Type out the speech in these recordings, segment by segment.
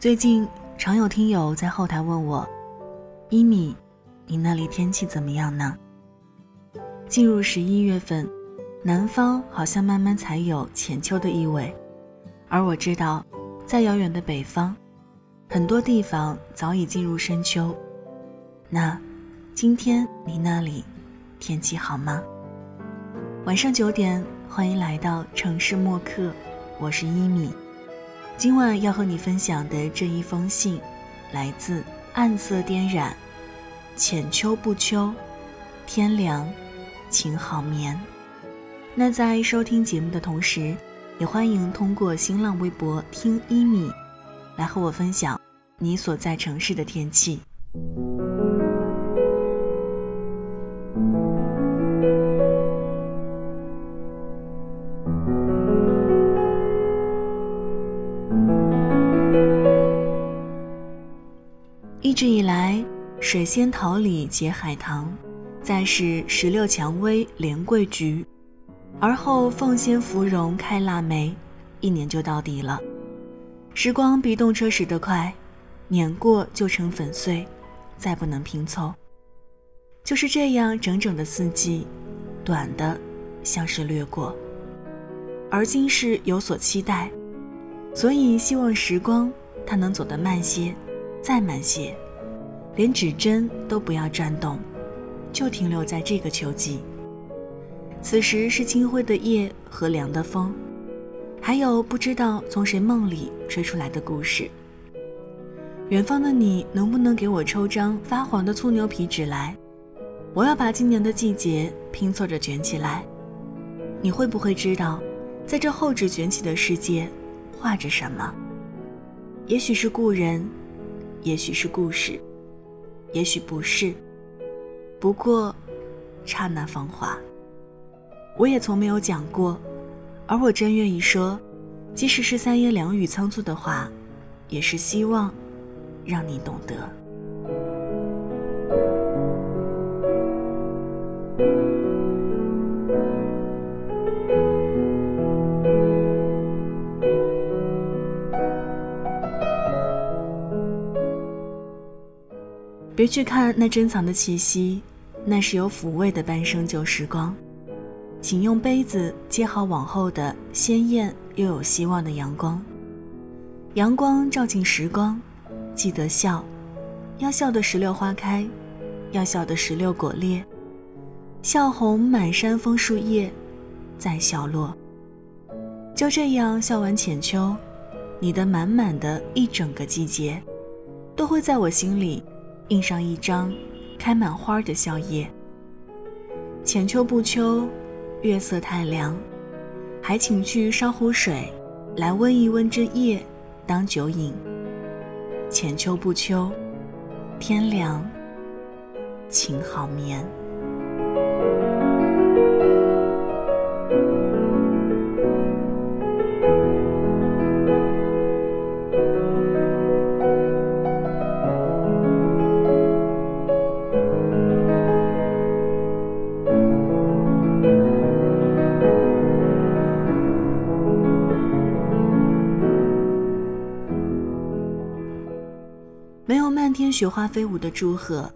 最近常有听友在后台问我：“一米，你那里天气怎么样呢？”进入十一月份，南方好像慢慢才有浅秋的意味，而我知道，在遥远的北方，很多地方早已进入深秋。那，今天你那里天气好吗？晚上九点，欢迎来到城市默客，我是一米。今晚要和你分享的这一封信，来自暗色颠染，浅秋不秋，天凉，请好眠。那在收听节目的同时，也欢迎通过新浪微博听一米，来和我分享你所在城市的天气。一直以来，水仙桃李结海棠，再是石榴蔷薇连桂菊，而后凤仙芙蓉开腊梅，一年就到底了。时光比动车驶得快，碾过就成粉碎，再不能拼凑。就是这样，整整的四季，短的像是掠过。而今是有所期待，所以希望时光它能走得慢些。再慢些，连指针都不要转动，就停留在这个秋季。此时是清辉的夜和凉的风，还有不知道从谁梦里吹出来的故事。远方的你，能不能给我抽张发黄的粗牛皮纸来？我要把今年的季节拼凑着卷起来。你会不会知道，在这厚纸卷起的世界，画着什么？也许是故人。也许是故事，也许不是。不过，刹那芳华。我也从没有讲过，而我真愿意说，即使是三言两语仓促的话，也是希望让你懂得。别去看那珍藏的气息，那是有抚慰的半生旧时光。请用杯子接好往后的鲜艳又有希望的阳光。阳光照进时光，记得笑，要笑的石榴花开，要笑的石榴果裂，笑红满山枫树叶，再笑落。就这样笑完浅秋，你的满满的一整个季节，都会在我心里。印上一张开满花的笑靥。浅秋不秋，月色太凉，还请去烧壶水，来温一温这夜，当酒饮。浅秋不秋，天凉，请好眠。没有漫天雪花飞舞的祝贺，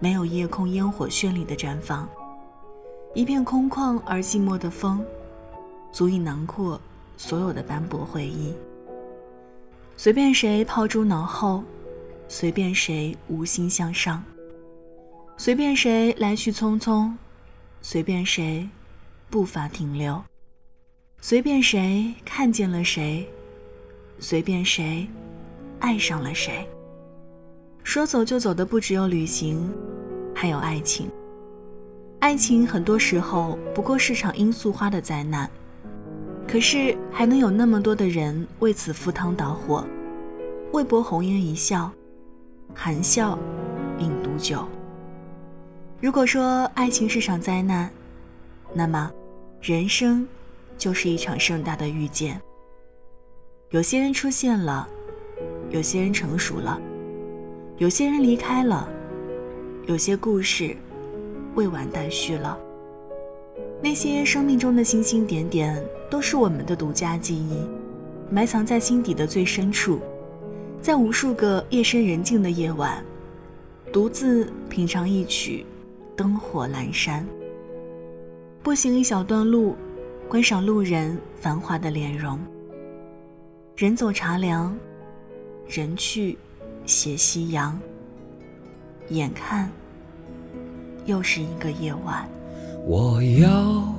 没有夜空烟火绚丽的绽放，一片空旷而寂寞的风，足以囊括所有的斑驳回忆。随便谁抛诸脑后，随便谁无心向上，随便谁来去匆匆，随便谁步伐停留，随便谁看见了谁，随便谁爱上了谁。说走就走的不只有旅行，还有爱情。爱情很多时候不过是场罂粟花的灾难，可是还能有那么多的人为此赴汤蹈火，为博红颜一笑，含笑饮毒酒。如果说爱情是场灾难，那么人生就是一场盛大的遇见。有些人出现了，有些人成熟了。有些人离开了，有些故事未完待续了。那些生命中的星星点点，都是我们的独家记忆，埋藏在心底的最深处。在无数个夜深人静的夜晚，独自品尝一曲《灯火阑珊》，步行一小段路，观赏路人繁华的脸容。人走茶凉，人去斜夕阳。眼看又是一个夜晚。我要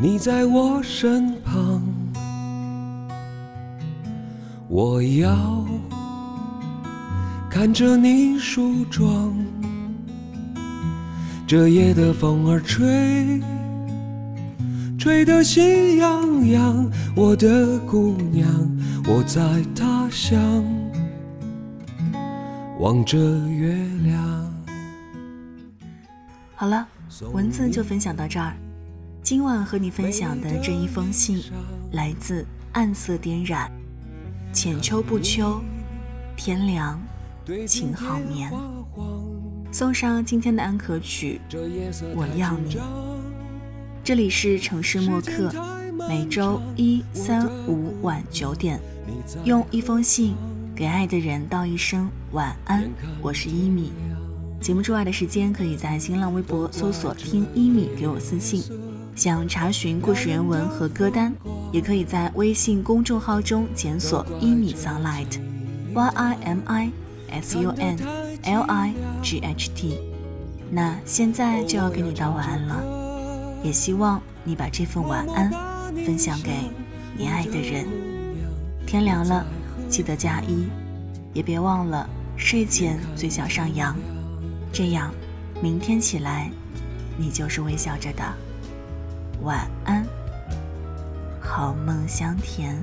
你在我身旁，我要看着你梳妆。这夜的风儿吹，吹得心痒痒。我的姑娘，我在他乡望着月亮。好了。文字就分享到这儿。今晚和你分享的这一封信，来自暗色点染。浅秋不秋，天凉，请好眠。送上今天的安可曲，我要你。这里是城市默客，每周一、三、五晚九点，用一封信给爱的人道一声晚安。我是一米。节目之外的时间，可以在新浪微博搜索“听一米”给我私信。想查询故事原文和歌单，也可以在微信公众号中检索“一米 sunlight”，y i m i s u n l i g h t。那现在就要给你道晚安了，也希望你把这份晚安分享给你爱的人。天凉了，记得加衣，也别忘了睡前嘴角上扬。这样，明天起来，你就是微笑着的。晚安，好梦香甜。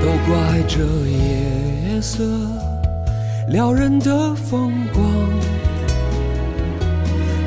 都怪这夜色撩人的风光，